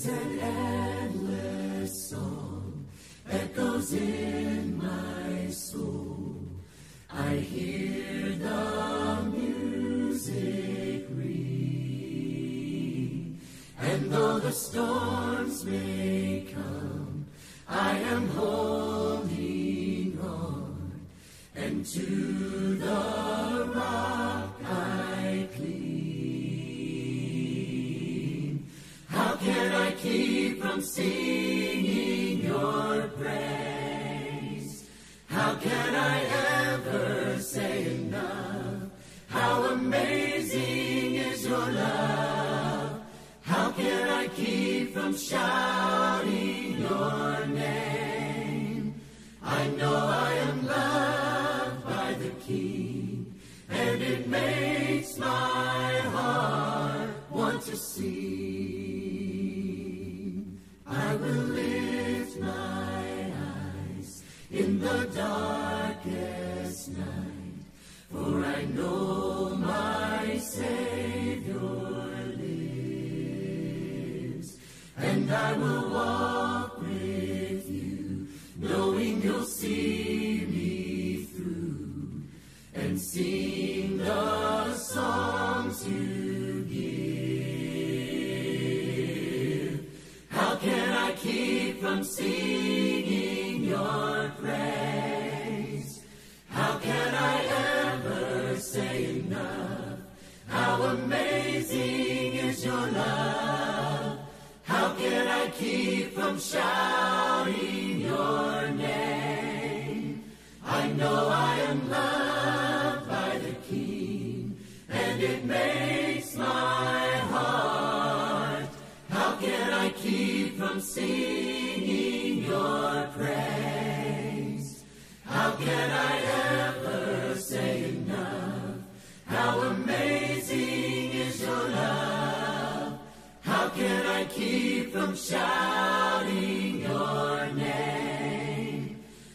There's an endless song echoes in my soul. I hear the music ring, and though the storms may come, I am holding on, and to the rock.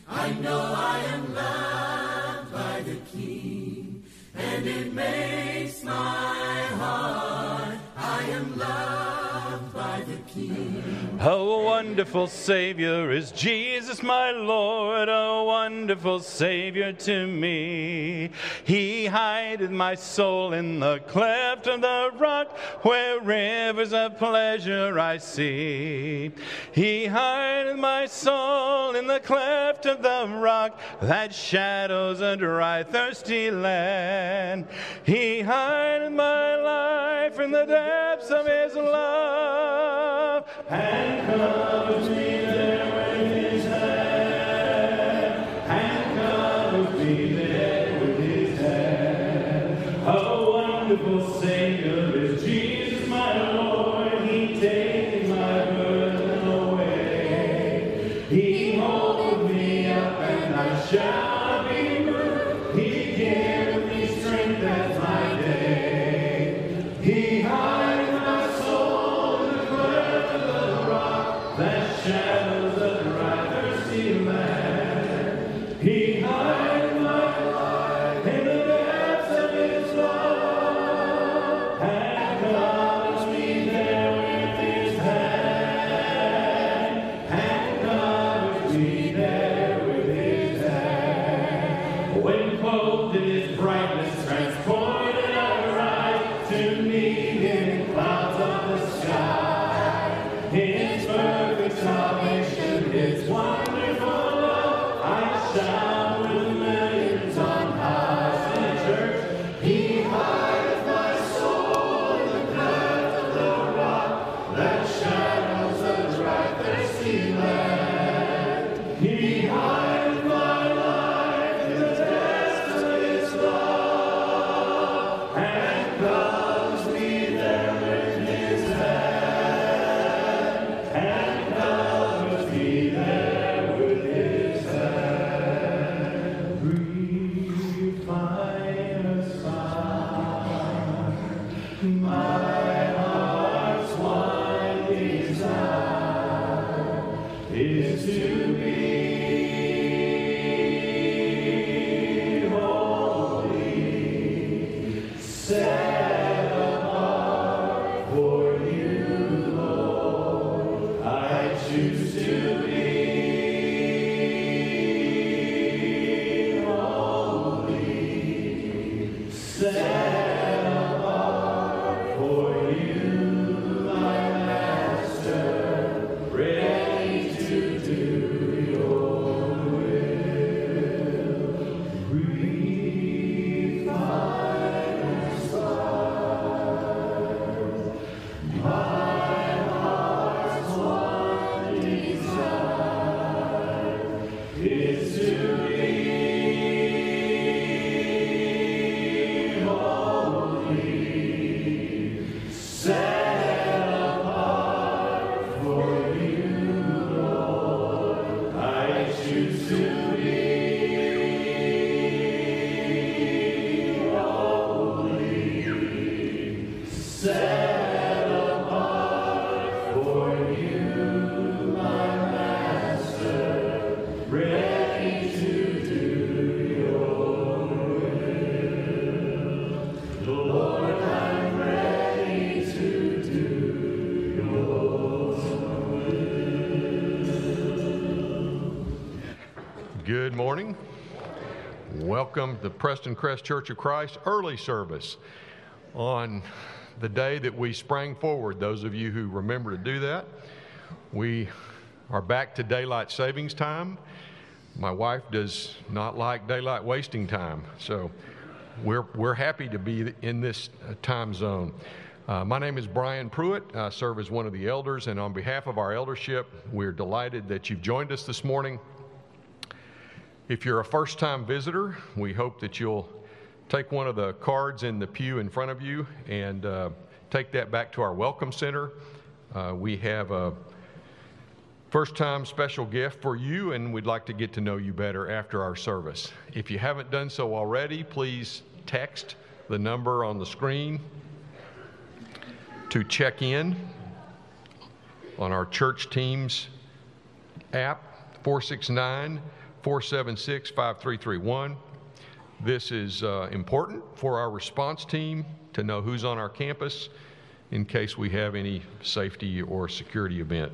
i know I am loved by the and it makes my heart. I am loved by the wonderful Savior is Jesus, my Lord. Oh, wonderful Savior to me. He hideth my soul in the cleft of the rock where rivers of pleasure I see. He hideth my soul in the cleft of the rock that shadows a dry, thirsty land. He hideth my life in the depths of his love and covers me. Welcome the Preston Crest Church of Christ early service on the day that we sprang forward. Those of you who remember to do that, we are back to daylight savings time. My wife does not like daylight wasting time, so we're, we're happy to be in this uh, time zone. Uh, my name is Brian Pruitt. I serve as one of the elders, and on behalf of our eldership, we're delighted that you've joined us this morning. If you're a first time visitor, we hope that you'll take one of the cards in the pew in front of you and uh, take that back to our Welcome Center. Uh, we have a first time special gift for you, and we'd like to get to know you better after our service. If you haven't done so already, please text the number on the screen to check in on our church teams app 469 476 5331. This is uh, important for our response team to know who's on our campus in case we have any safety or security event.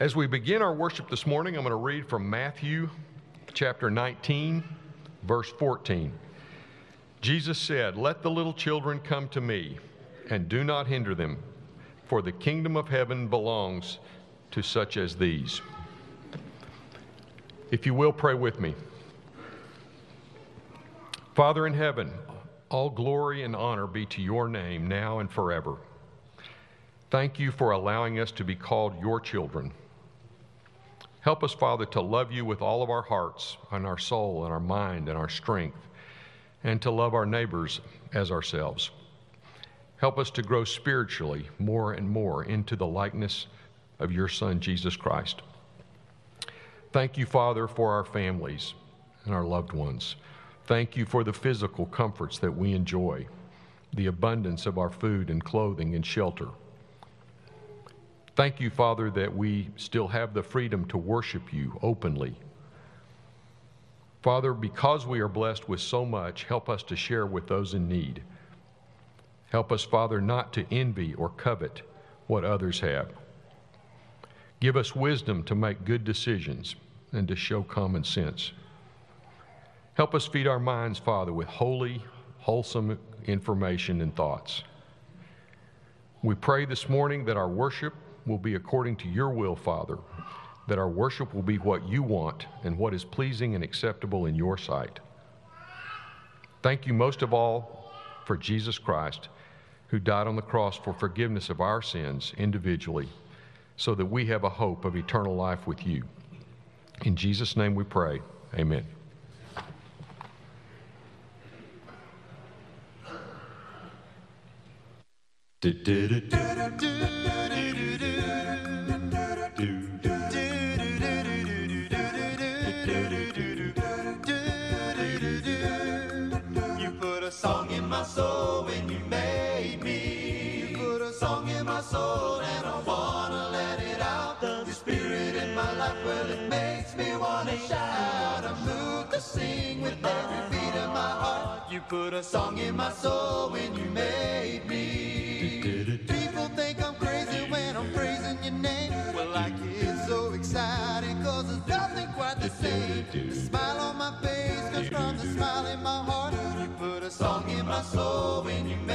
As we begin our worship this morning, I'm going to read from Matthew chapter 19, verse 14. Jesus said, Let the little children come to me, and do not hinder them, for the kingdom of heaven belongs to such as these. If you will, pray with me. Father in heaven, all glory and honor be to your name now and forever. Thank you for allowing us to be called your children. Help us, Father, to love you with all of our hearts and our soul and our mind and our strength, and to love our neighbors as ourselves. Help us to grow spiritually more and more into the likeness of your Son, Jesus Christ. Thank you, Father, for our families and our loved ones. Thank you for the physical comforts that we enjoy. the abundance of our food and clothing and shelter. Thank you, Father, that we still have the freedom to worship you openly. Father, because we are blessed with so much, help us to share with those in need. Help us, Father, not to envy or covet what others have. Give us wisdom to make good decisions and to show common sense. Help us feed our minds, Father, with holy, wholesome information and thoughts. We pray this morning that our worship will be according to your will, Father, that our worship will be what you want and what is pleasing and acceptable in your sight. Thank you most of all for Jesus Christ, who died on the cross for forgiveness of our sins individually, so that we have a hope of eternal life with you. In Jesus' name we pray. Amen. Put a song in my soul when you made me. People think I'm crazy when I'm praising your name. Well, I get so excited cause there's nothing quite the same. The smile on my face comes from the smile in my heart. You put a song in my soul when you made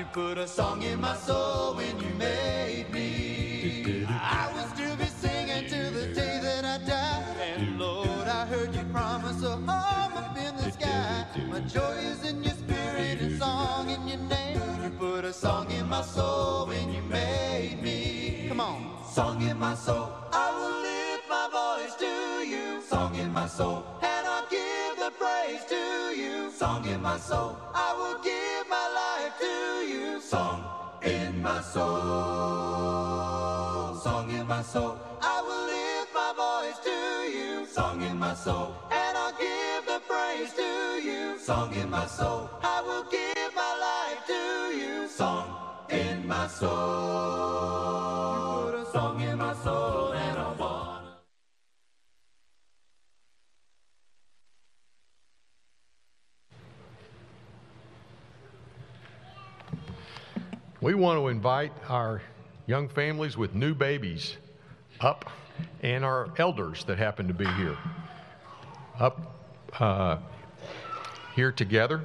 You put a song in my soul when you made me. I will still be singing till the day that I die. And Lord, I heard you promise a home up in the sky. My joy is in your spirit and song in your name. You put a song in my soul when you made me. Come on, song in my soul. I will lift my voice to you. Song in my soul. The praise to you. Song in my soul. I will give my life to you. Song in my soul. Song in my soul. I will lift my voice to you. Song in my soul. And I'll give the praise to you. Song in my soul. I will give my life to you. Song in my soul. We want to invite our young families with new babies up and our elders that happen to be here up uh, here together.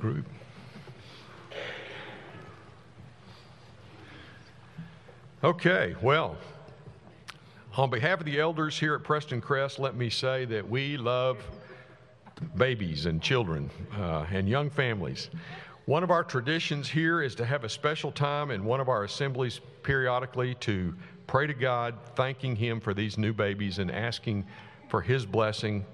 Group. Okay, well, on behalf of the elders here at Preston Crest, let me say that we love babies and children uh, and young families. One of our traditions here is to have a special time in one of our assemblies periodically to pray to God, thanking Him for these new babies and asking for His blessing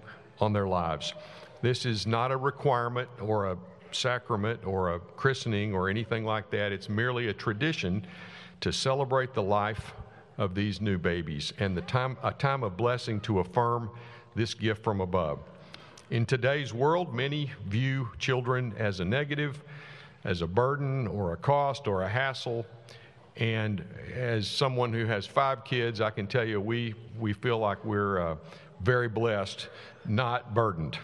on their lives. This is not a requirement or a sacrament or a christening or anything like that. It's merely a tradition to celebrate the life of these new babies and the time, a time of blessing to affirm this gift from above. In today's world, many view children as a negative, as a burden or a cost or a hassle. And as someone who has five kids, I can tell you we, we feel like we're uh, very blessed, not burdened.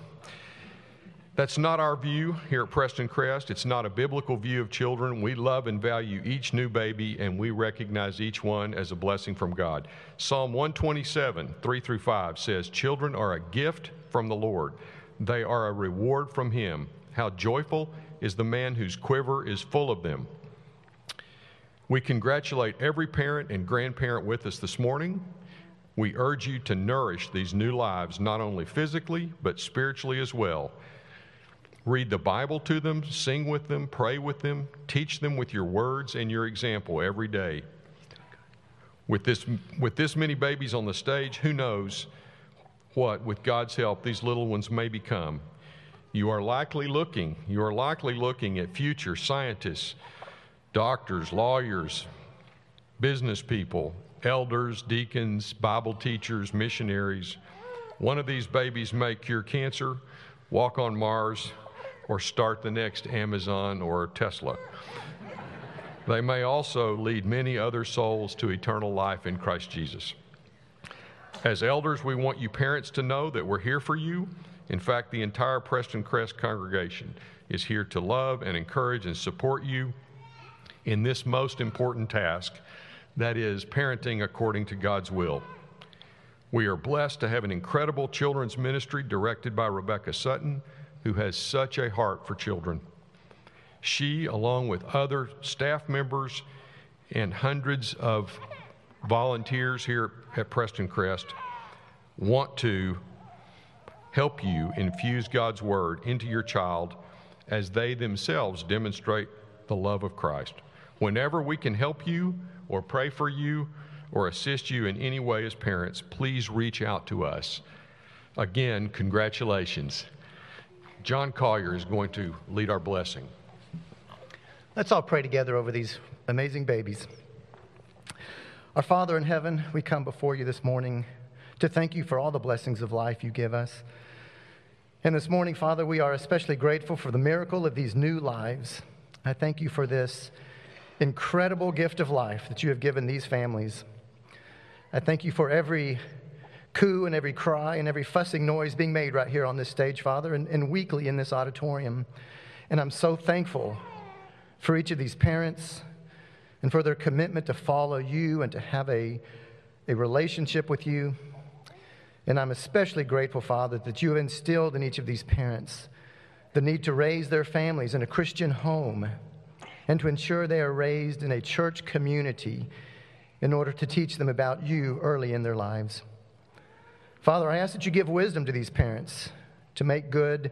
That's not our view here at Preston Crest. It's not a biblical view of children. We love and value each new baby, and we recognize each one as a blessing from God. Psalm 127, 3 through 5 says, Children are a gift from the Lord, they are a reward from Him. How joyful is the man whose quiver is full of them. We congratulate every parent and grandparent with us this morning. We urge you to nourish these new lives, not only physically, but spiritually as well. Read the Bible to them, sing with them, pray with them, teach them with your words and your example every day. With this, with this many babies on the stage, who knows what, with God's help, these little ones may become. You are likely looking, you are likely looking at future scientists, doctors, lawyers, business people, elders, deacons, Bible teachers, missionaries. One of these babies may cure cancer, walk on Mars, or start the next Amazon or Tesla. they may also lead many other souls to eternal life in Christ Jesus. As elders, we want you parents to know that we're here for you. In fact, the entire Preston Crest congregation is here to love and encourage and support you in this most important task that is, parenting according to God's will. We are blessed to have an incredible children's ministry directed by Rebecca Sutton who has such a heart for children. She, along with other staff members and hundreds of volunteers here at Preston Crest, want to help you infuse God's Word into your child as they themselves demonstrate the love of Christ. Whenever we can help you or pray for you or assist you in any way as parents, please reach out to us. Again, congratulations. John Collier is going to lead our blessing. Let's all pray together over these amazing babies. Our Father in heaven, we come before you this morning to thank you for all the blessings of life you give us. And this morning, Father, we are especially grateful for the miracle of these new lives. I thank you for this incredible gift of life that you have given these families. I thank you for every coo and every cry and every fussing noise being made right here on this stage, Father, and, and weekly in this auditorium. And I'm so thankful for each of these parents and for their commitment to follow you and to have a, a relationship with you. And I'm especially grateful, Father, that you have instilled in each of these parents the need to raise their families in a Christian home and to ensure they are raised in a church community in order to teach them about you early in their lives. Father, I ask that you give wisdom to these parents to make good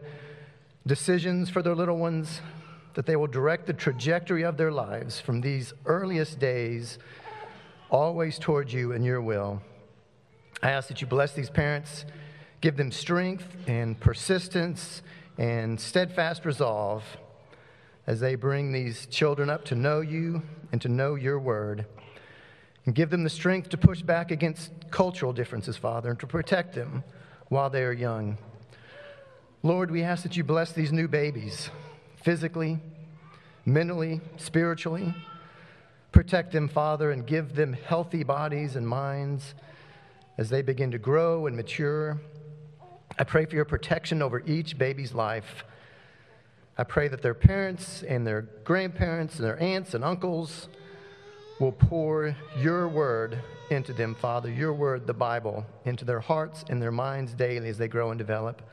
decisions for their little ones, that they will direct the trajectory of their lives from these earliest days always towards you and your will. I ask that you bless these parents, give them strength and persistence and steadfast resolve as they bring these children up to know you and to know your word and give them the strength to push back against cultural differences, Father, and to protect them while they are young. Lord, we ask that you bless these new babies physically, mentally, spiritually. Protect them, Father, and give them healthy bodies and minds as they begin to grow and mature. I pray for your protection over each baby's life. I pray that their parents and their grandparents and their aunts and uncles will pour your word into them, Father, your word, the Bible, into their hearts and their minds daily as they grow and develop.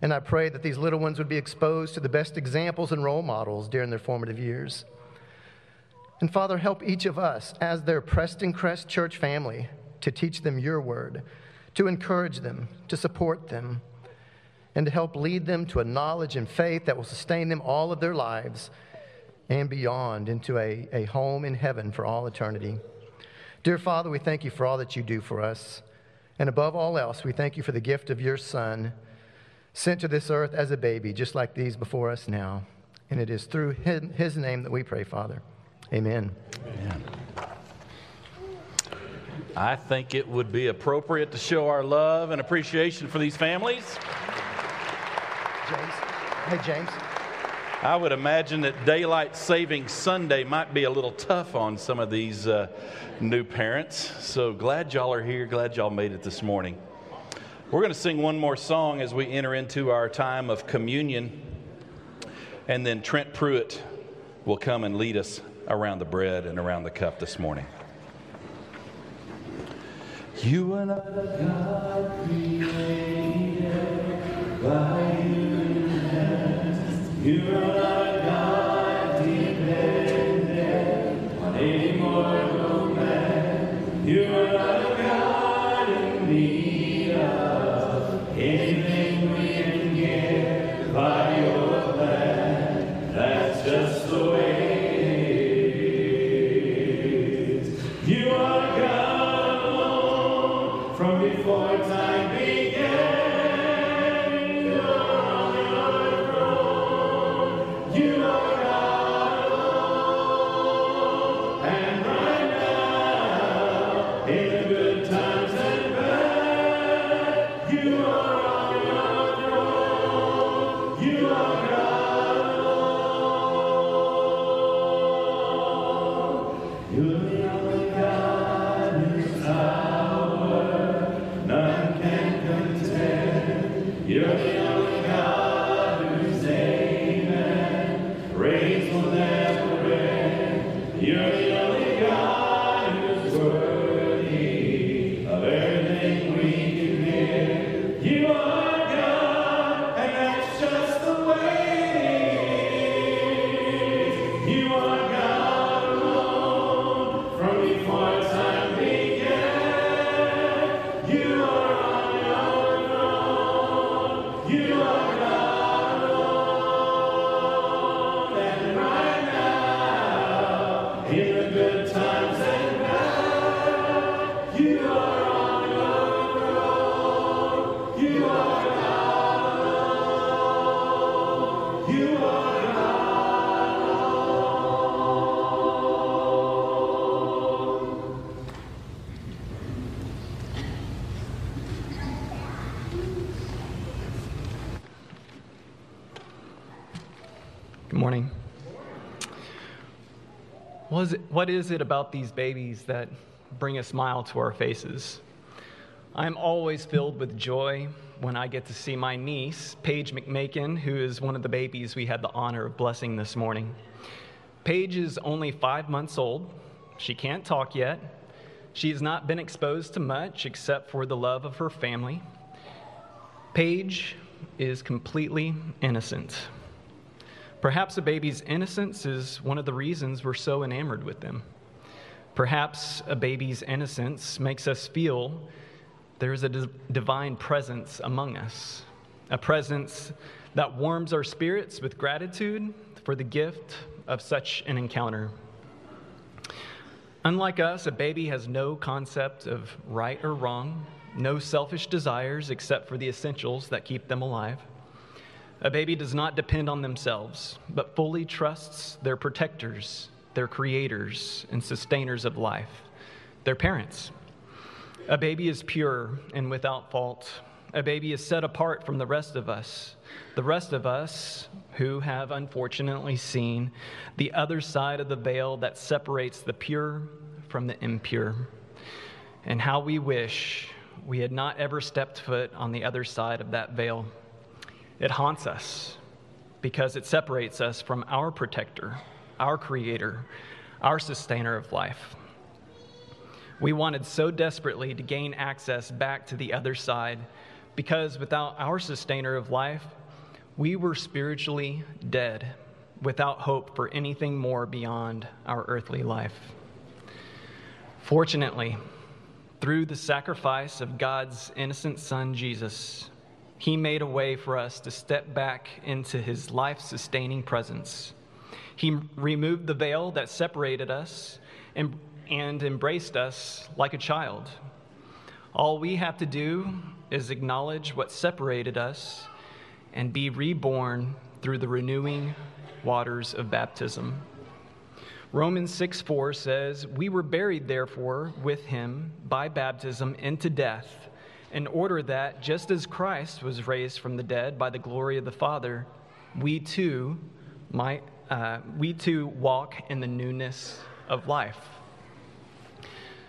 And I pray that these little ones would be exposed to the best examples and role models during their formative years. And Father, help each of us as their Preston Crest Church family to teach them your word, to encourage them, to support them, and to help lead them to a knowledge and faith that will sustain them all of their lives and beyond into a, a home in heaven for all eternity. Dear Father, we thank you for all that you do for us. And above all else, we thank you for the gift of your Son, sent to this earth as a baby, just like these before us now. And it is through his name that we pray, Father. Amen. Amen. I think it would be appropriate to show our love and appreciation for these families. James. Hey, James. I would imagine that daylight saving Sunday might be a little tough on some of these uh, new parents. So glad y'all are here. Glad y'all made it this morning. We're going to sing one more song as we enter into our time of communion. And then Trent Pruitt will come and lead us around the bread and around the cup this morning. You and I, God created by. You and I, What is, it, about these babies that bring a smile to our faces? I'm always filled with joy when I get to see my niece, Paige McMakin, who is one of the babies we had the honor of blessing this morning. Paige is only five months old. She can't talk yet. She has not been exposed to much except for the love of her family. Paige is completely innocent. Perhaps a baby's innocence is one of the reasons we're so enamored with them. Perhaps a baby's innocence makes us feel there is a divine presence among us, a presence that warms our spirits with gratitude for the gift of such an encounter. Unlike us, a baby has no concept of right or wrong, no selfish desires except for the essentials that keep them alive. A baby does not depend on themselves, but fully trusts their protectors, their creators, and sustainers of life, their parents. A baby is pure and without fault. A baby is set apart from the rest of us, the rest of us who have unfortunately seen the other side of the veil that separates the pure from the impure. And how we wish we had not ever stepped foot on the other side of that veil. It haunts us because it separates us from our protector, our creator, our sustainer of life. We wanted so desperately to gain access back to the other side because without our sustainer of life, we were spiritually dead without hope for anything more beyond our earthly life. Fortunately, through the sacrifice of God's innocent Son, Jesus, He made a way for us to step back into His life sustaining presence. He removed the veil that separated us and, and embraced us like a child. All we have to do is acknowledge what separated us and be reborn through the renewing waters of baptism. Romans 6 4 says, We were buried, therefore, with him by baptism into death, in order that, just as Christ was raised from the dead by the glory of the Father, we too might uh, we too walk in the newness of life.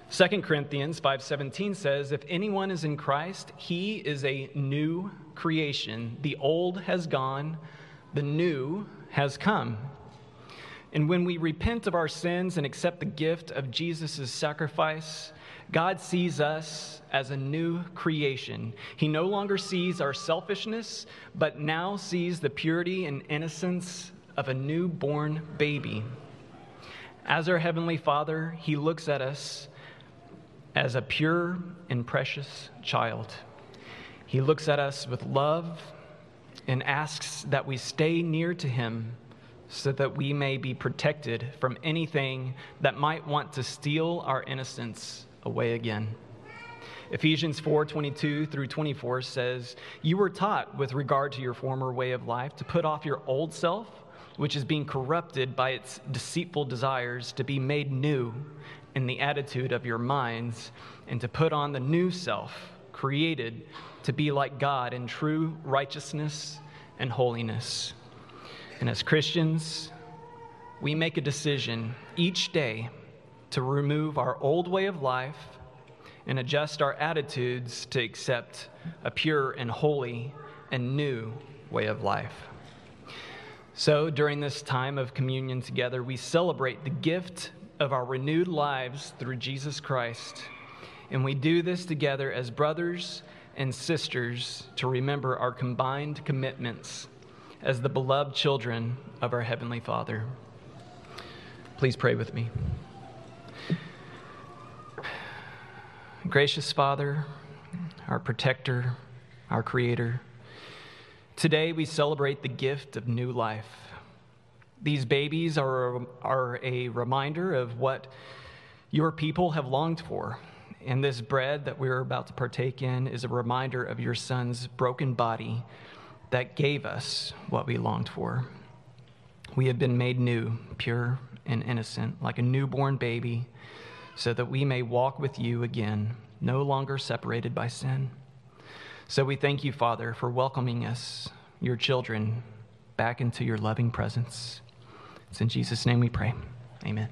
2 Corinthians 5:17 says, "If anyone is in Christ, he is a new creation. The old has gone, the new has come." And when we repent of our sins and accept the gift of Jesus' sacrifice, God sees us as a new creation. He no longer sees our selfishness, but now sees the purity and innocence of a newborn baby. As our Heavenly Father, He looks at us as a pure and precious child. He looks at us with love and asks that we stay near to Him so that we may be protected from anything that might want to steal our innocence away again. Ephesians 4:22 through 24 says, "You were taught with regard to your former way of life to put off your old self, which is being corrupted by its deceitful desires, to be made new in the attitude of your minds, and to put on the new self, created to be like God in true righteousness and holiness." And as Christians, we make a decision each day to remove our old way of life and adjust our attitudes to accept a pure and holy and new way of life. So, during this time of communion together, we celebrate the gift of our renewed lives through Jesus Christ. And we do this together as brothers and sisters to remember our combined commitments as the beloved children of our Heavenly Father. Please pray with me. Gracious Father, our protector, our creator, today we celebrate the gift of new life. These babies are, are a reminder of what your people have longed for. And this bread that we're about to partake in is a reminder of your son's broken body that gave us what we longed for. We have been made new, pure and innocent, like a newborn baby, so that we may walk with you again, no longer separated by sin. So we thank you, Father, for welcoming us, your children, back into your loving presence. It's in Jesus' name we pray. Amen.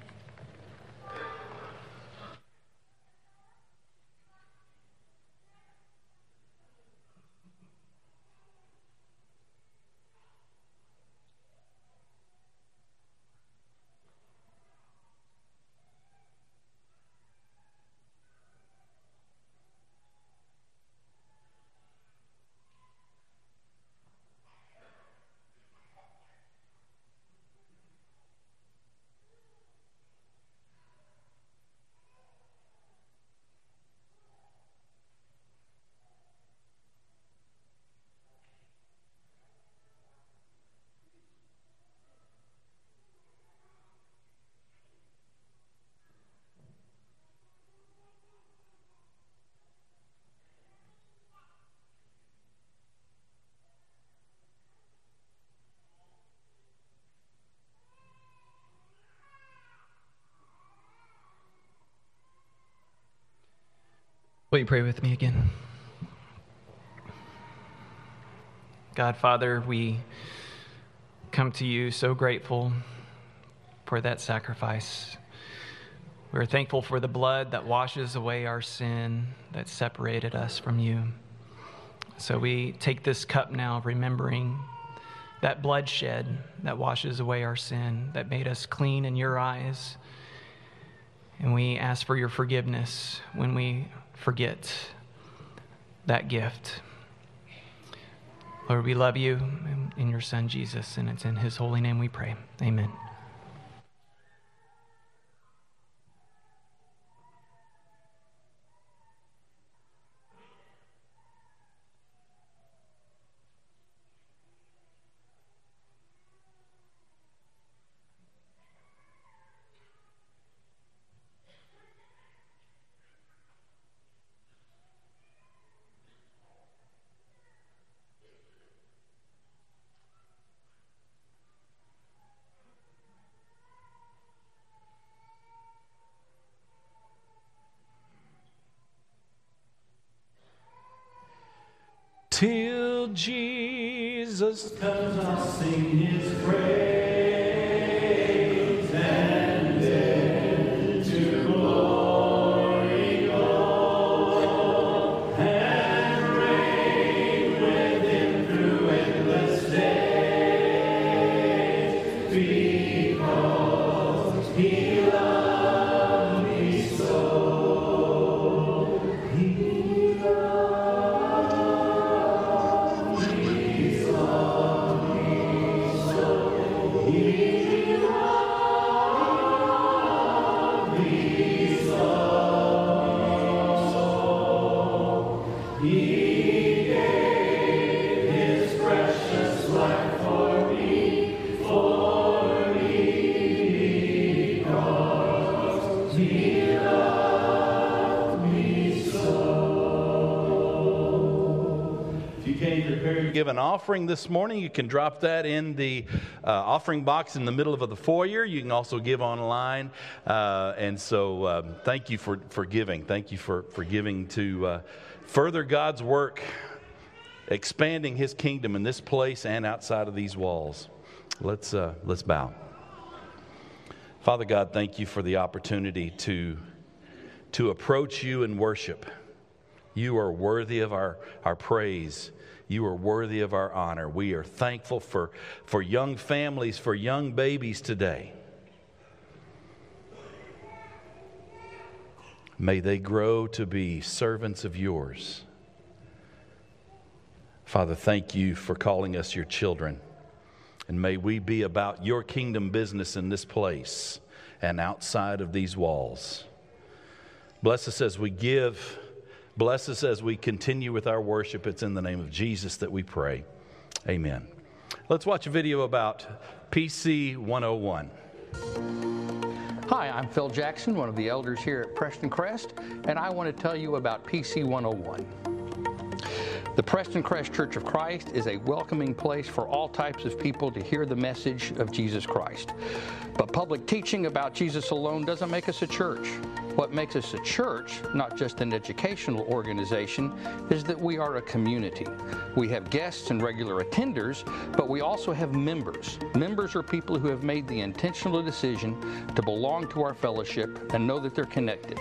Will you pray with me again? God, Father, we come to you so grateful for that sacrifice. We're thankful for the blood that washes away our sin, that separated us from you. So we take this cup now, remembering that bloodshed that washes away our sin, that made us clean in your eyes. And we ask for your forgiveness when we forget that gift. Lord, we love you in your Son Jesus, and it's in his holy name we pray. Amen. till Comes. I'll an offering this morning, you can drop that in the uh, offering box in the middle of the foyer. You can also give online. Uh, and so um, thank you for, for giving. Thank you for, for giving to uh, further God's work, expanding his kingdom in this place and outside of these walls. Let's, uh, let's bow. Father God, thank you for the opportunity to, to approach you in worship. You are worthy of our, our praise. You are worthy of our honor. We are thankful for, for young families, for young babies today. May they grow to be servants of yours. Father, thank you for calling us your children. And may we be about your kingdom business in this place and outside of these walls. Bless us as we give Bless us as we continue with our worship. It's in the name of Jesus that we pray. Amen. Let's watch a video about PC 101. Hi, I'm Phil Jackson, one of the elders here at Preston Crest, and I want to tell you about PC 101. The Preston Crest Church of Christ is a welcoming place for all types of people to hear the message of Jesus Christ. But public teaching about Jesus alone doesn't make us a church. What makes us a church, not just an educational organization, is that we are a community. We have guests and regular attenders, but we also have members. Members are people who have made the intentional decision to belong to our fellowship and know that they're connected.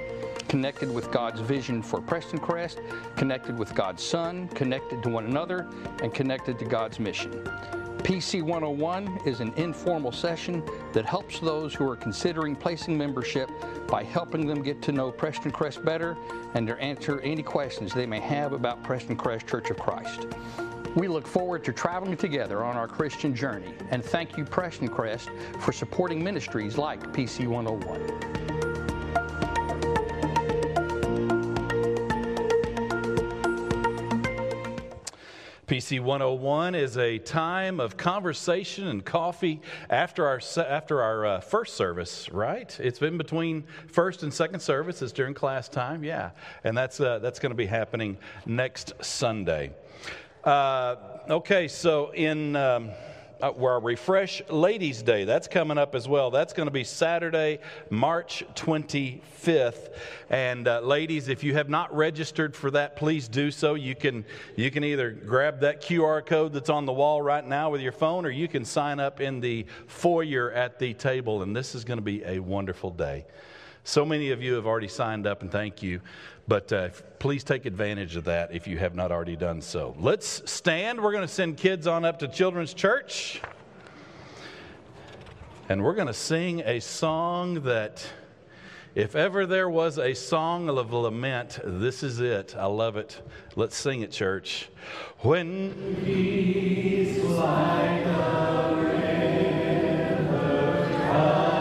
Connected with God's vision for Preston Crest, connected with God's Son, connected to one another, and connected to God's mission. PC 101 is an informal session that helps those who are considering placing membership by helping them get to know Preston Crest better and to answer any questions they may have about Preston Crest Church of Christ. We look forward to traveling together on our Christian journey and thank you, Preston Crest, for supporting ministries like PC 101. PC 101 is a time of conversation and coffee after our, after our uh, first service, right? It's been between first and second service. It's during class time, yeah. And that's, uh, that's going to be happening next Sunday. Uh, okay, so in. Um, uh, our Refresh Ladies Day. That's coming up as well. That's going to be Saturday, March 25th. And uh, ladies, if you have not registered for that, please do so. You can you can either grab that QR code that's on the wall right now with your phone, or you can sign up in the foyer at the table. And this is going to be a wonderful day. So many of you have already signed up, and thank you. But uh, please take advantage of that if you have not already done so. Let's stand. We're going to send kids on up to Children's Church. And we're going to sing a song that, if ever there was a song of lament, this is it. I love it. Let's sing it, church. When peace like a Yeah.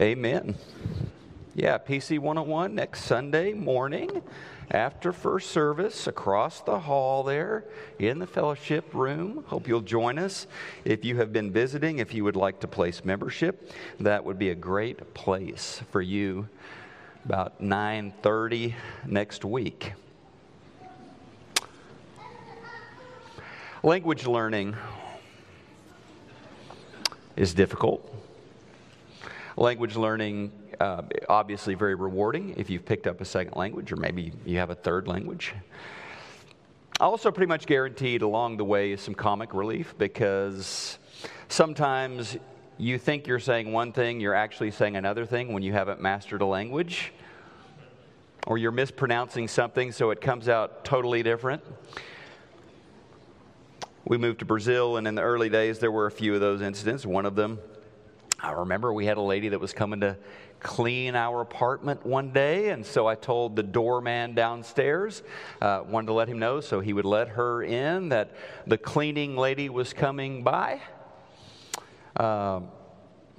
Amen. Yeah, PC 101 next Sunday morning after first service across the hall there in the fellowship room. Hope you'll join us. If you have been visiting, if you would like to place membership, that would be a great place for you about 9:30 next week. Language learning is difficult. Language learning uh, obviously very rewarding if you've picked up a second language or maybe you have a third language. Also, pretty much guaranteed along the way is some comic relief because sometimes you think you're saying one thing, you're actually saying another thing when you haven't mastered a language, or you're mispronouncing something so it comes out totally different. We moved to Brazil, and in the early days, there were a few of those incidents. One of them, I remember we had a lady that was coming to clean our apartment one day, and so I told the doorman downstairs, uh, wanted to let him know so he would let her in that the cleaning lady was coming by. Um,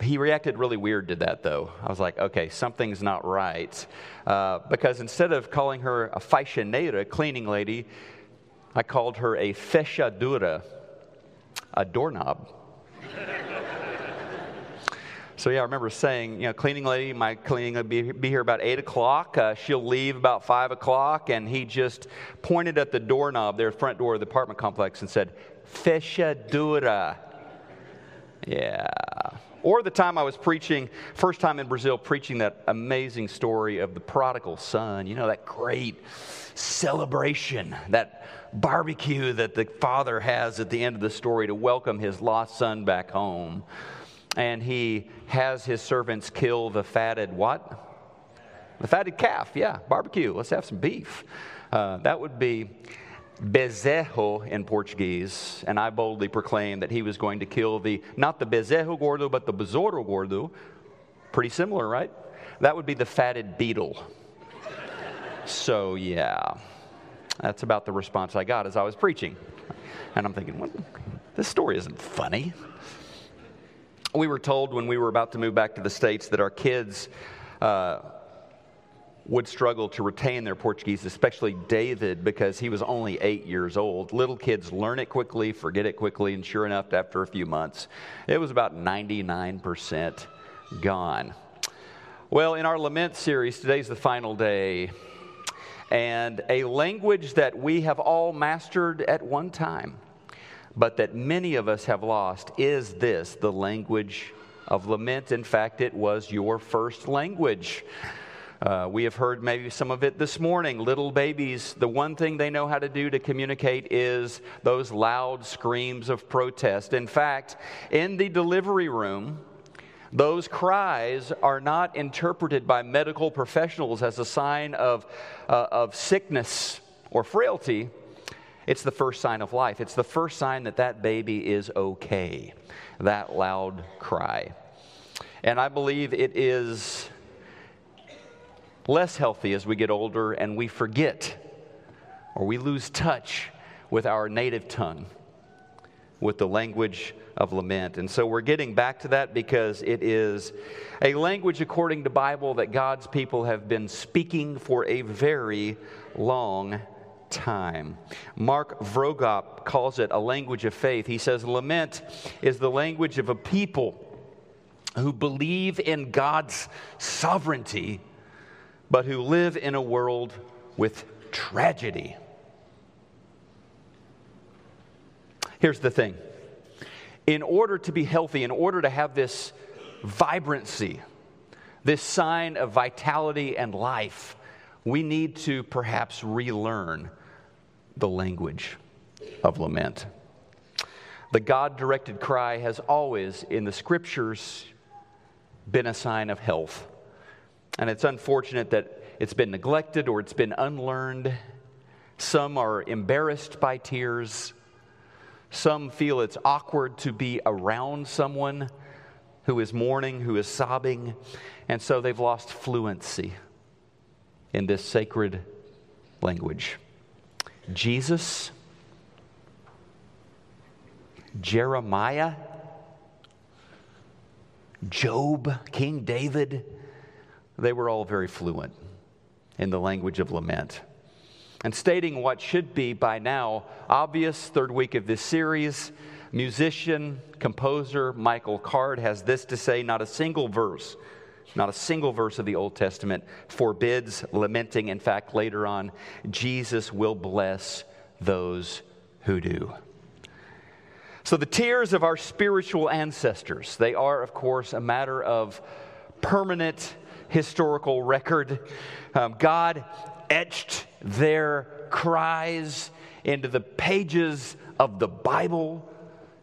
he reacted really weird to that, though. I was like, okay, something's not right. Uh, because instead of calling her a faxineira, cleaning lady, I called her a fechadura, a doorknob. So yeah, I remember saying, you know, cleaning lady, my cleaning will be, be here about eight o'clock. Uh, she'll leave about five o'clock, and he just pointed at the doorknob there, front door of the apartment complex, and said, "Fechadura." Yeah. Or the time I was preaching, first time in Brazil, preaching that amazing story of the prodigal son. You know that great celebration, that barbecue that the father has at the end of the story to welcome his lost son back home and he has his servants kill the fatted what? The fatted calf, yeah, barbecue. Let's have some beef. Uh, that would be bezerro in Portuguese, and I boldly proclaim that he was going to kill the, not the bezerro gordo, but the besouro gordo. Pretty similar, right? That would be the fatted beetle. so, yeah, that's about the response I got as I was preaching. And I'm thinking, well, this story isn't funny we were told when we were about to move back to the States that our kids uh, would struggle to retain their Portuguese, especially David, because he was only eight years old. Little kids learn it quickly, forget it quickly, and sure enough, after a few months, it was about 99% gone. Well, in our lament series, today's the final day, and a language that we have all mastered at one time but that many of us have lost is this the language of lament. In fact, it was your first language. Uh, we have heard maybe some of it this morning. Little babies, the one thing they know how to do to communicate is those loud screams of protest. In fact, in the delivery room, those cries are not interpreted by medical professionals as a sign of, uh, of sickness or frailty, it's the first sign of life. It's the first sign that that baby is okay, that loud cry. And I believe it is less healthy as we get older and we forget or we lose touch with our native tongue, with the language of lament. And so we're getting back to that because it is a language, according to Bible, that God's people have been speaking for a very long time. Mark Vroegop calls it a language of faith. He says, Lament is the language of a people who believe in God's sovereignty, but who live in a world with tragedy. Here's the thing in order to be healthy, in order to have this vibrancy, this sign of vitality and life, we need to perhaps relearn the language of lament. The God directed cry has always, in the scriptures, been a sign of health. And it's unfortunate that it's been neglected or it's been unlearned. Some are embarrassed by tears. Some feel it's awkward to be around someone who is mourning, who is sobbing, and so they've lost fluency in this sacred language. Jesus, Jeremiah, Job, King David, they were all very fluent in the language of lament. And stating what should be by now obvious, third week of this series, musician, composer Michael Card has this to say not a single verse, not a single verse of the Old Testament forbids lamenting. In fact, later on, Jesus will bless those who do. So, the tears of our spiritual ancestors, they are, of course, a matter of permanent historical record. Um, God etched their cries into the pages of the Bible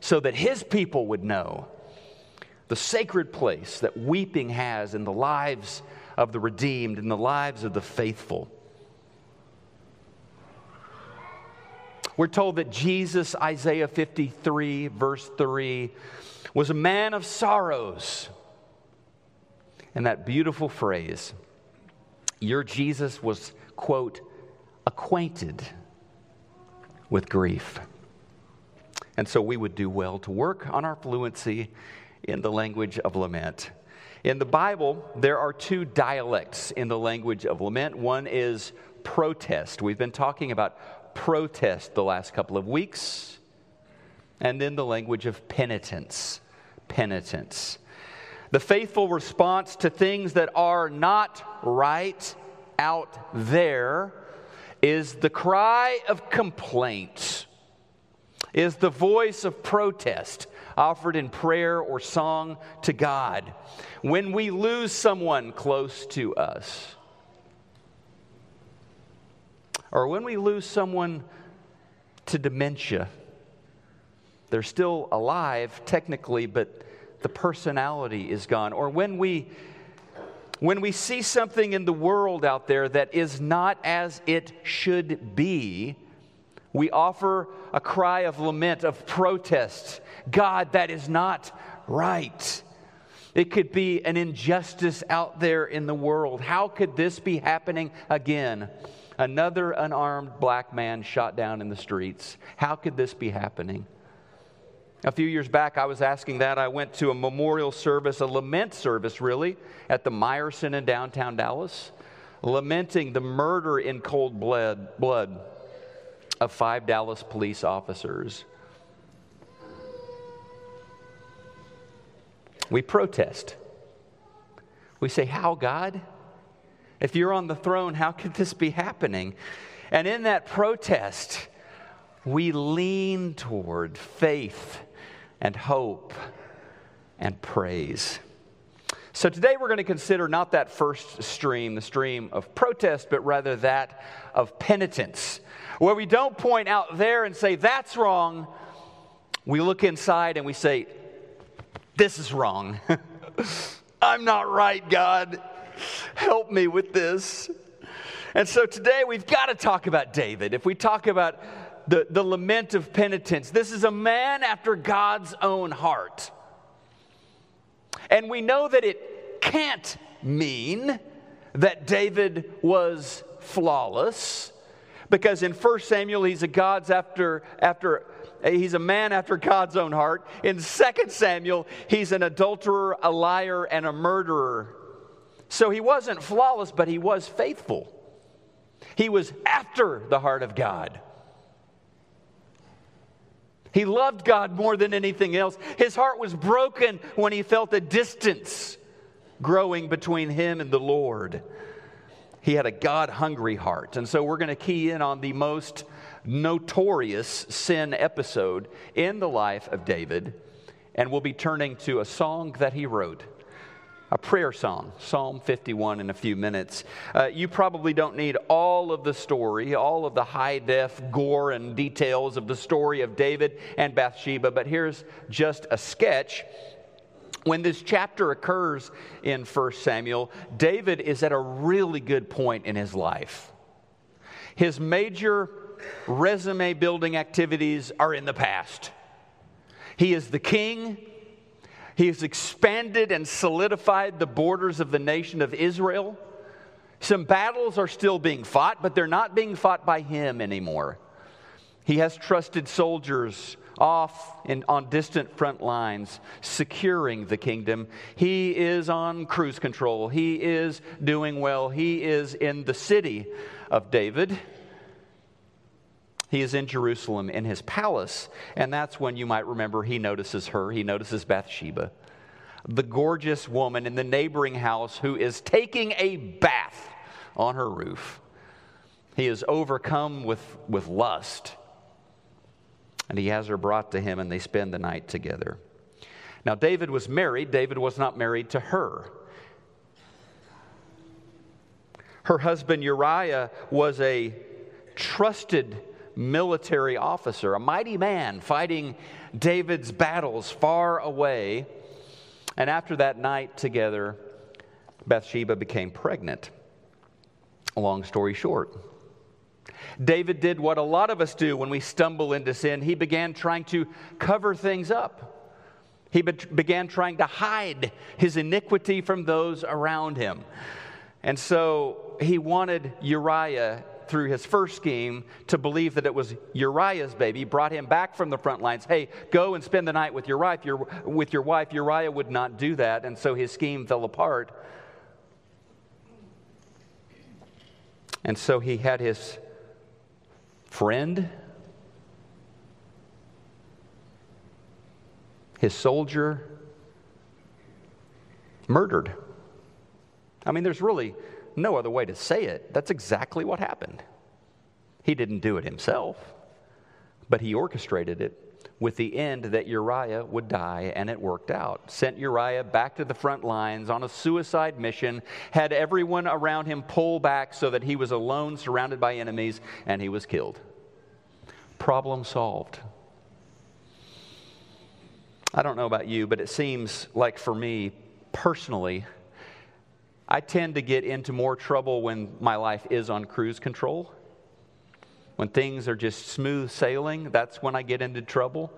so that his people would know the sacred place that weeping has in the lives of the redeemed, in the lives of the faithful. We're told that Jesus, Isaiah 53, verse 3, was a man of sorrows. And that beautiful phrase, your Jesus was, quote, acquainted with grief. And so we would do well to work on our fluency in the language of lament. In the Bible, there are two dialects in the language of lament. One is protest. We've been talking about protest the last couple of weeks. And then the language of penitence. Penitence. The faithful response to things that are not right out there is the cry of complaint is the voice of protest offered in prayer or song to God. When we lose someone close to us, or when we lose someone to dementia, they're still alive technically, but the personality is gone. Or when we when we see something in the world out there that is not as it should be, we offer a cry of lament, of protest. God, that is not right. It could be an injustice out there in the world. How could this be happening again? Another unarmed black man shot down in the streets. How could this be happening? A few years back, I was asking that. I went to a memorial service, a lament service, really, at the Meyerson in downtown Dallas, lamenting the murder in cold blood, blood of five Dallas police officers. We protest. We say, How, God? If you're on the throne, how could this be happening? And in that protest, we lean toward faith and hope and praise. So today we're going to consider not that first stream, the stream of protest, but rather that of penitence where we don't point out there and say, that's wrong. We look inside and we say, this is wrong. I'm not right, God. Help me with this. And so today we've got to talk about David. If we talk about the, the lament of penitence, this is a man after God's own heart. And we know that it can't mean that David was flawless because in 1 Samuel, he's a God's after, after he's a man after God's own heart. In 2 Samuel, he's an adulterer, a liar, and a murderer. So he wasn't flawless, but he was faithful. He was after the heart of God. He loved God more than anything else. His heart was broken when he felt a distance growing between him and the Lord. He had a God hungry heart. And so we're going to key in on the most notorious sin episode in the life of David. And we'll be turning to a song that he wrote a prayer song, Psalm 51, in a few minutes. Uh, you probably don't need all of the story, all of the high def gore and details of the story of David and Bathsheba, but here's just a sketch when this chapter occurs in 1 Samuel, David is at a really good point in his life. His major resume building activities are in the past. He is the king. He has expanded and solidified the borders of the nation of Israel. Some battles are still being fought, but they're not being fought by him anymore. He has trusted soldiers off in, on distant front lines, securing the kingdom. He is on cruise control. He is doing well. He is in the city of David. He is in Jerusalem in his palace, and that's when you might remember he notices her. He notices Bathsheba, the gorgeous woman in the neighboring house who is taking a bath on her roof. He is overcome with, with lust, and he has her brought to him, and they spend the night together. Now, David was married, David was not married to her. Her husband Uriah was a trusted military officer, a mighty man fighting David's battles far away. And after that night together, Bathsheba became pregnant. Long story short, David did what a lot of us do when we stumble into sin. He began trying to cover things up. He be- began trying to hide his iniquity from those around him. And so he wanted Uriah through his first scheme to believe that it was Uriah's baby, brought him back from the front lines. Hey, go and spend the night with your wife. Your, with your wife, Uriah would not do that, and so his scheme fell apart. And so he had his friend, his soldier, murdered. I mean, there's really no other way to say it. That's exactly what happened. He didn't do it himself, but he orchestrated it with the end that Uriah would die, and it worked out. Sent Uriah back to the front lines on a suicide mission, had everyone around him pull back so that he was alone, surrounded by enemies, and he was killed. Problem solved. I don't know about you, but it seems like for me personally, I tend to get into more trouble when my life is on cruise control. When things are just smooth sailing, that's when I get into trouble.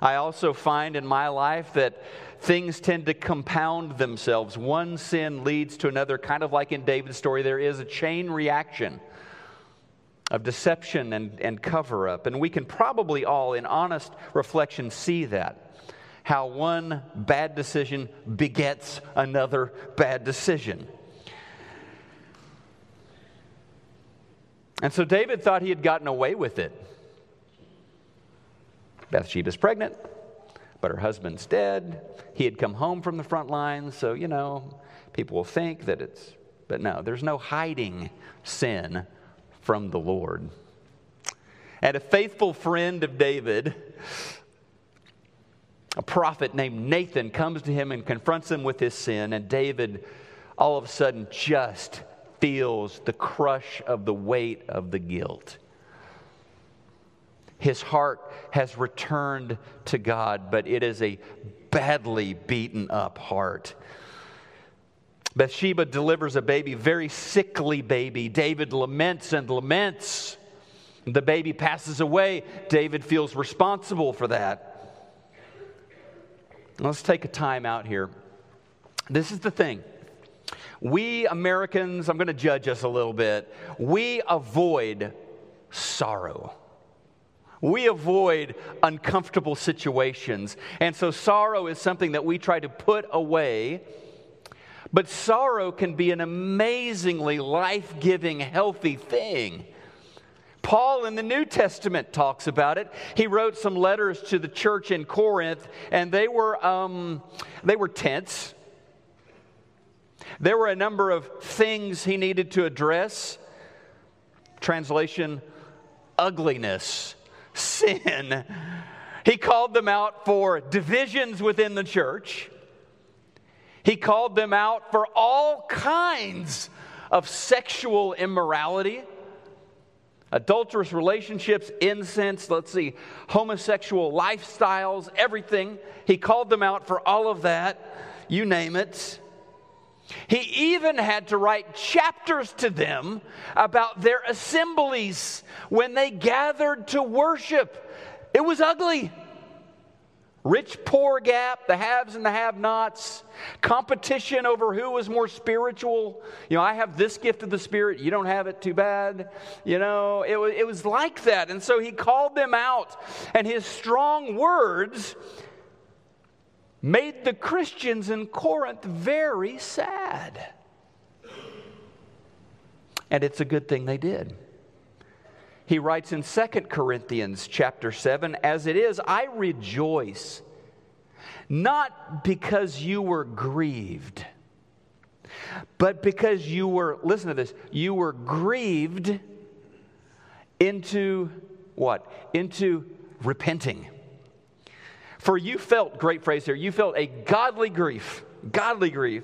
I also find in my life that things tend to compound themselves. One sin leads to another, kind of like in David's story, there is a chain reaction of deception and, and cover up. And we can probably all, in honest reflection, see that how one bad decision begets another bad decision. And so David thought he had gotten away with it. Bathsheba's pregnant, but her husband's dead. He had come home from the front lines, so, you know, people will think that it's, but no, there's no hiding sin from the Lord. And a faithful friend of David a prophet named Nathan comes to him and confronts him with his sin, and David all of a sudden just feels the crush of the weight of the guilt. His heart has returned to God, but it is a badly beaten up heart. Bathsheba delivers a baby, very sickly baby. David laments and laments. The baby passes away. David feels responsible for that. Let's take a time out here. This is the thing. We Americans, I'm going to judge us a little bit, we avoid sorrow. We avoid uncomfortable situations. And so sorrow is something that we try to put away. But sorrow can be an amazingly life giving, healthy thing. Paul in the New Testament talks about it. He wrote some letters to the church in Corinth, and they were, um, they were tense. There were a number of things he needed to address. Translation ugliness, sin. He called them out for divisions within the church. He called them out for all kinds of sexual immorality adulterous relationships, incense, let's see, homosexual lifestyles, everything. He called them out for all of that, you name it. He even had to write chapters to them about their assemblies when they gathered to worship. It was ugly. Rich poor gap, the haves and the have nots, competition over who is more spiritual. You know, I have this gift of the Spirit, you don't have it, too bad. You know, it was, it was like that. And so he called them out, and his strong words made the Christians in Corinth very sad. And it's a good thing they did. He writes in 2 Corinthians chapter 7, as it is, I rejoice, not because you were grieved, but because you were, listen to this, you were grieved into what? Into repenting. For you felt, great phrase here, you felt a godly grief, godly grief,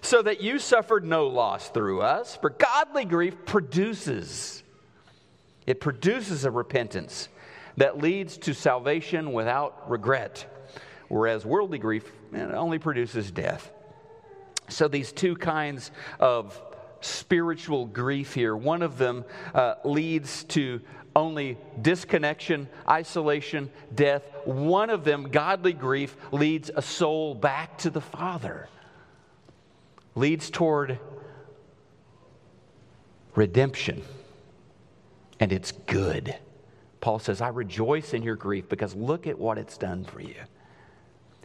so that you suffered no loss through us. For godly grief produces it produces a repentance that leads to salvation without regret, whereas worldly grief only produces death. So, these two kinds of spiritual grief here, one of them uh, leads to only disconnection, isolation, death. One of them, godly grief, leads a soul back to the Father, leads toward redemption and it's good. Paul says, I rejoice in your grief because look at what it's done for you.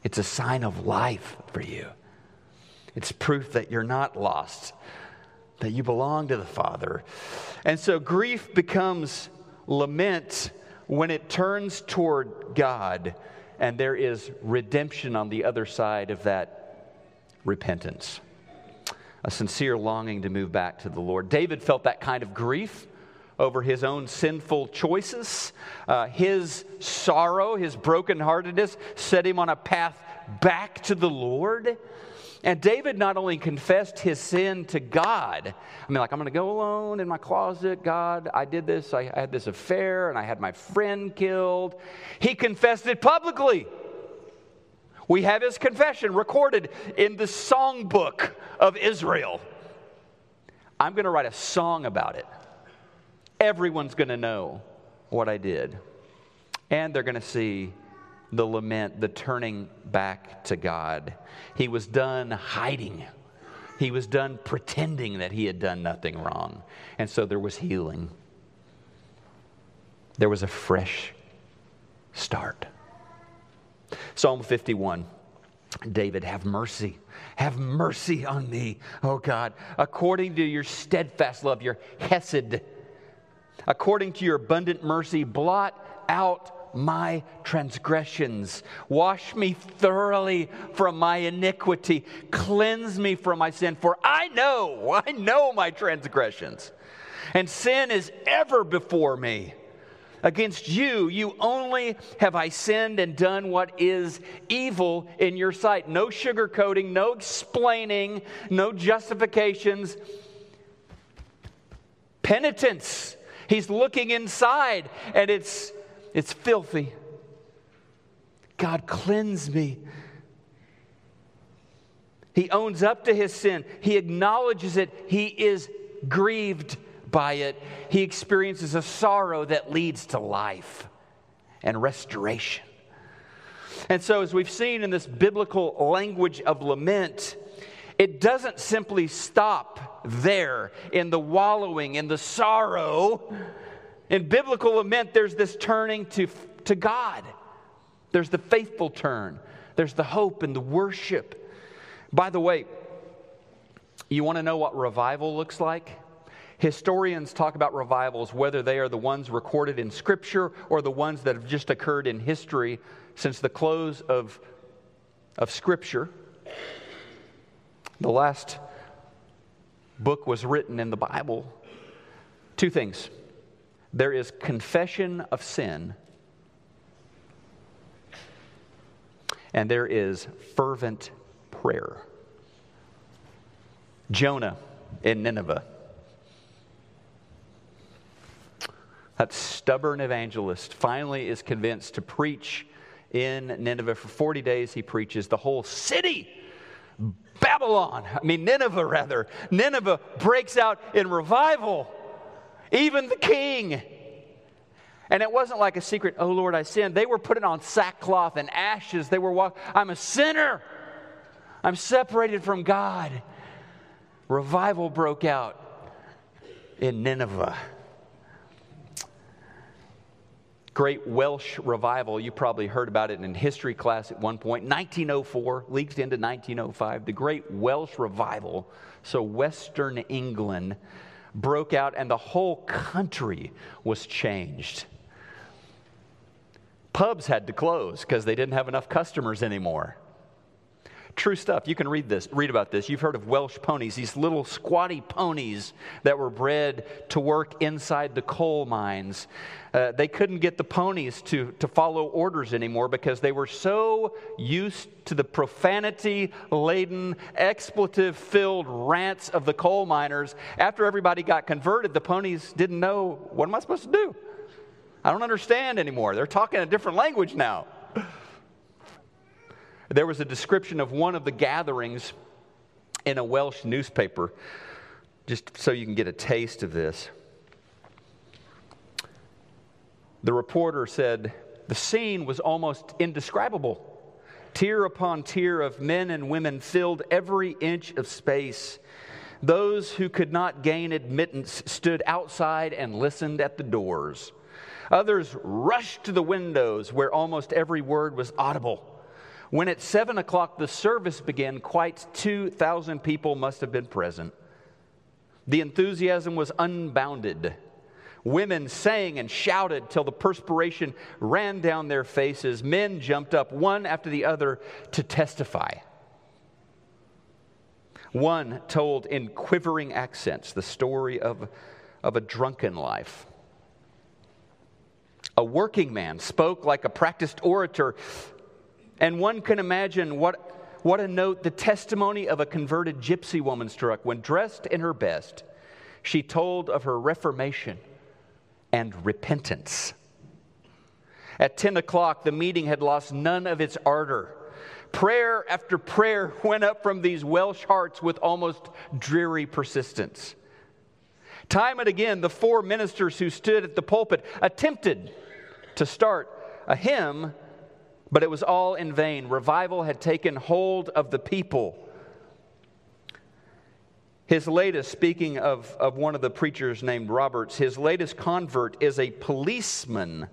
It's a sign of life for you. It's proof that you're not lost, that you belong to the Father. And so grief becomes lament when it turns toward God, and there is redemption on the other side of that repentance. A sincere longing to move back to the Lord. David felt that kind of grief over his own sinful choices. Uh, his sorrow, his brokenheartedness set him on a path back to the Lord. And David not only confessed his sin to God, I mean, like, I'm going to go alone in my closet. God, I did this. I had this affair and I had my friend killed. He confessed it publicly. We have his confession recorded in the songbook of Israel. I'm going to write a song about it everyone's going to know what I did. And they're going to see the lament, the turning back to God. He was done hiding. He was done pretending that he had done nothing wrong. And so there was healing. There was a fresh start. Psalm 51 David, have mercy. Have mercy on me, oh God, according to your steadfast love, your hesed according to your abundant mercy, blot out my transgressions. Wash me thoroughly from my iniquity. Cleanse me from my sin, for I know, I know my transgressions. And sin is ever before me. Against you, you only have I sinned and done what is evil in your sight. No sugarcoating, no explaining, no justifications. Penitence He's looking inside and it's, it's filthy. God, cleanse me. He owns up to his sin, he acknowledges it, he is grieved by it. He experiences a sorrow that leads to life and restoration. And so, as we've seen in this biblical language of lament, it doesn't simply stop there in the wallowing, in the sorrow. In biblical lament, there's this turning to, to God. There's the faithful turn, there's the hope and the worship. By the way, you want to know what revival looks like? Historians talk about revivals, whether they are the ones recorded in Scripture or the ones that have just occurred in history since the close of, of Scripture. The last book was written in the Bible. Two things there is confession of sin, and there is fervent prayer. Jonah in Nineveh. That stubborn evangelist finally is convinced to preach in Nineveh. For 40 days, he preaches. The whole city Babylon, I mean, Nineveh rather, Nineveh breaks out in revival. Even the king. And it wasn't like a secret, oh Lord, I sinned. They were putting on sackcloth and ashes. They were walking, I'm a sinner. I'm separated from God. Revival broke out in Nineveh. Great Welsh revival. You probably heard about it in history class at one point. 1904, leaked into 1905. The Great Welsh Revival. So, Western England broke out, and the whole country was changed. Pubs had to close because they didn't have enough customers anymore. True stuff. You can read this, read about this. You've heard of Welsh ponies, these little squatty ponies that were bred to work inside the coal mines. Uh, they couldn't get the ponies to, to follow orders anymore because they were so used to the profanity laden, expletive filled rants of the coal miners. After everybody got converted, the ponies didn't know what am I supposed to do? I don't understand anymore. They're talking a different language now. There was a description of one of the gatherings in a Welsh newspaper, just so you can get a taste of this. The reporter said, The scene was almost indescribable. Tier upon tier of men and women filled every inch of space. Those who could not gain admittance stood outside and listened at the doors. Others rushed to the windows where almost every word was audible. When at seven o'clock the service began, quite 2,000 people must have been present. The enthusiasm was unbounded. Women sang and shouted till the perspiration ran down their faces. Men jumped up one after the other to testify. One told in quivering accents the story of, of a drunken life. A working man spoke like a practiced orator and one can imagine what, what a note the testimony of a converted gypsy woman struck when, dressed in her best, she told of her reformation and repentance. At 10 o'clock, the meeting had lost none of its ardor. Prayer after prayer went up from these Welsh hearts with almost dreary persistence. Time and again, the four ministers who stood at the pulpit attempted to start a hymn but it was all in vain. Revival had taken hold of the people. His latest, speaking of, of one of the preachers named Roberts, his latest convert is a policeman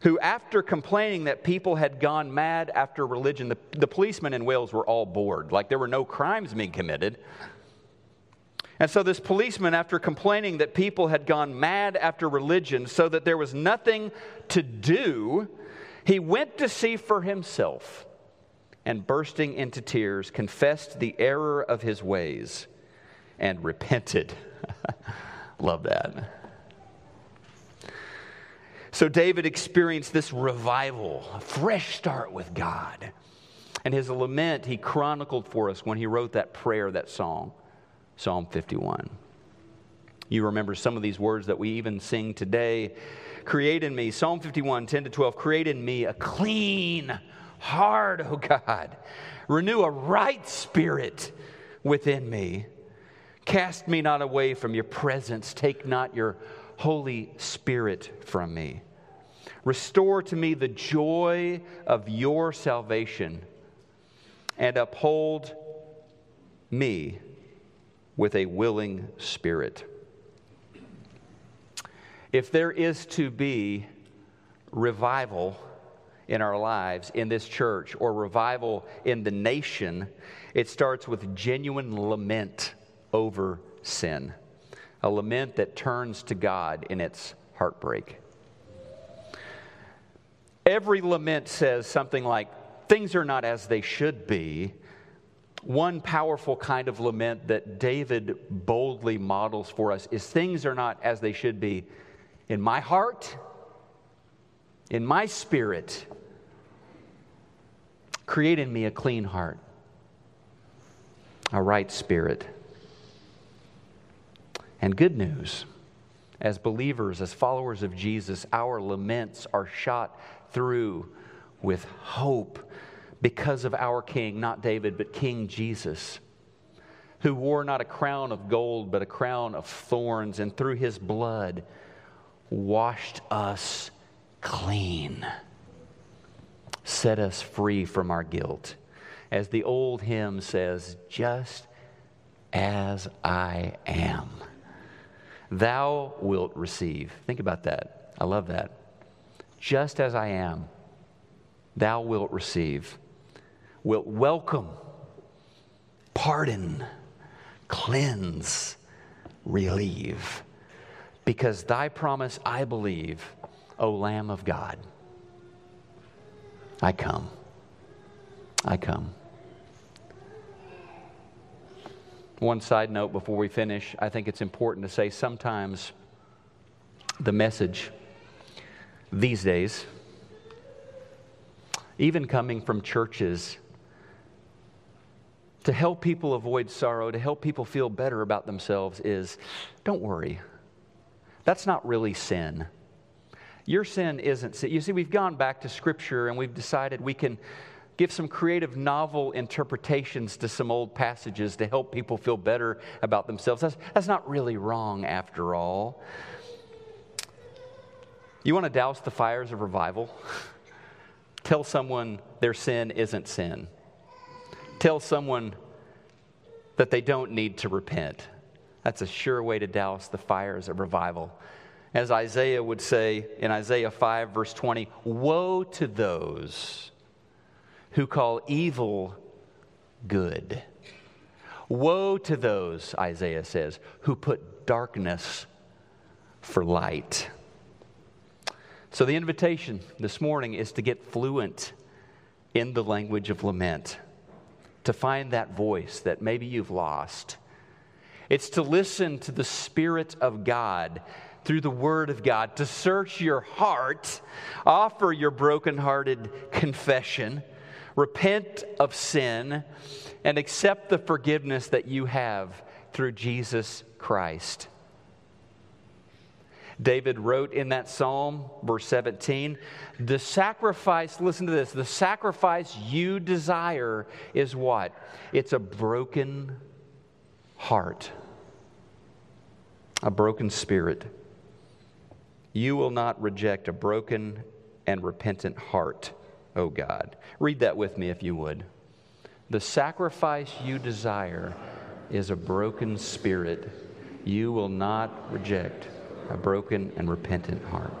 who, after complaining that people had gone mad after religion, the, the policemen in Wales were all bored. Like there were no crimes being committed. And so, this policeman, after complaining that people had gone mad after religion, so that there was nothing to do, he went to see for himself and, bursting into tears, confessed the error of his ways and repented. Love that. So, David experienced this revival, a fresh start with God. And his lament he chronicled for us when he wrote that prayer, that song. Psalm 51. You remember some of these words that we even sing today. Create in me, Psalm 51, 10 to 12, create in me a clean heart, O God. Renew a right spirit within me. Cast me not away from your presence. Take not your Holy Spirit from me. Restore to me the joy of your salvation and uphold me with a willing spirit. If there is to be revival in our lives, in this church, or revival in the nation, it starts with genuine lament over sin. A lament that turns to God in its heartbreak. Every lament says something like, Things are not as they should be, one powerful kind of lament that David boldly models for us is things are not as they should be in my heart, in my spirit. Create in me a clean heart, a right spirit. And good news as believers, as followers of Jesus, our laments are shot through with hope because of our King, not David, but King Jesus, who wore not a crown of gold, but a crown of thorns, and through his blood washed us clean, set us free from our guilt. As the old hymn says, just as I am, thou wilt receive. Think about that. I love that. Just as I am, thou wilt receive, wilt welcome, pardon, cleanse, relieve. Because thy promise I believe, O Lamb of God. I come. I come. One side note before we finish I think it's important to say sometimes the message these days, even coming from churches, to help people avoid sorrow, to help people feel better about themselves, is don't worry. That's not really sin. Your sin isn't sin. You see, we've gone back to Scripture and we've decided we can give some creative, novel interpretations to some old passages to help people feel better about themselves. That's, that's not really wrong after all. You want to douse the fires of revival? Tell someone their sin isn't sin. Tell someone that they don't need to repent. That's a sure way to douse the fires of revival. As Isaiah would say in Isaiah 5, verse 20, Woe to those who call evil good. Woe to those, Isaiah says, who put darkness for light. So, the invitation this morning is to get fluent in the language of lament, to find that voice that maybe you've lost. It's to listen to the Spirit of God through the Word of God, to search your heart, offer your brokenhearted confession repent of sin, and accept the forgiveness that you have through Jesus Christ. David wrote in that psalm, verse 17, the sacrifice, listen to this, the sacrifice you desire is what? It's a broken heart, a broken spirit. You will not reject a broken and repentant heart. O God. Read that with me if you would. The sacrifice you desire is a broken spirit. You will not reject a broken and repentant heart.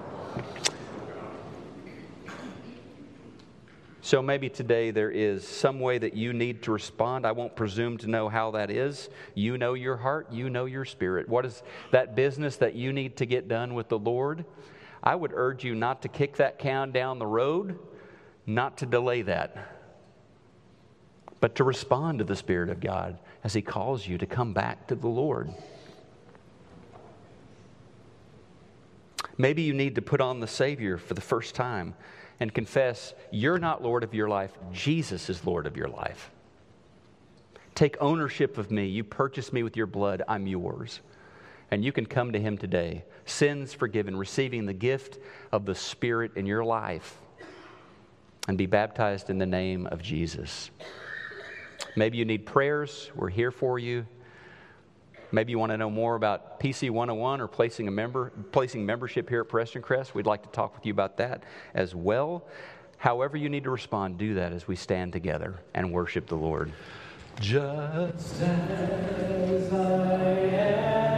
So maybe today there is some way that you need to respond. I won't presume to know how that is. You know your heart, you know your spirit. What is that business that you need to get done with the Lord? I would urge you not to kick that can down the road not to delay that, but to respond to the Spirit of God as He calls you to come back to the Lord. Maybe you need to put on the Savior for the first time and confess you're not Lord of your life, Jesus is Lord of your life. Take ownership of me. You purchased me with your blood, I'm yours. And you can come to Him today, sins forgiven, receiving the gift of the Spirit in your life and be baptized in the name of Jesus. Maybe you need prayers. We're here for you. Maybe you want to know more about PC 101 or placing, a member, placing membership here at Preston Crest. We'd like to talk with you about that as well. However, you need to respond, do that as we stand together and worship the Lord. Just as I am.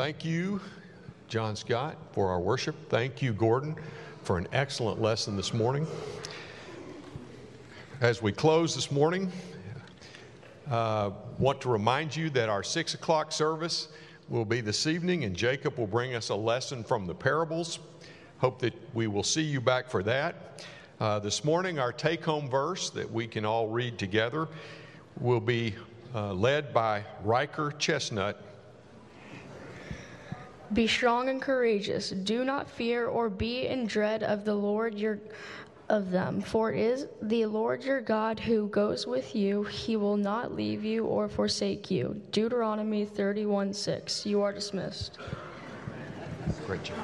Thank you, John Scott, for our worship. Thank you, Gordon, for an excellent lesson this morning. As we close this morning, uh, want to remind you that our six o'clock service will be this evening, and Jacob will bring us a lesson from the parables. Hope that we will see you back for that. Uh, this morning, our take home verse that we can all read together will be uh, led by Riker Chestnut. Be strong and courageous. Do not fear or be in dread of the Lord your of them, for it is the Lord your God who goes with you. He will not leave you or forsake you. Deuteronomy 31 6. You are dismissed. Great job.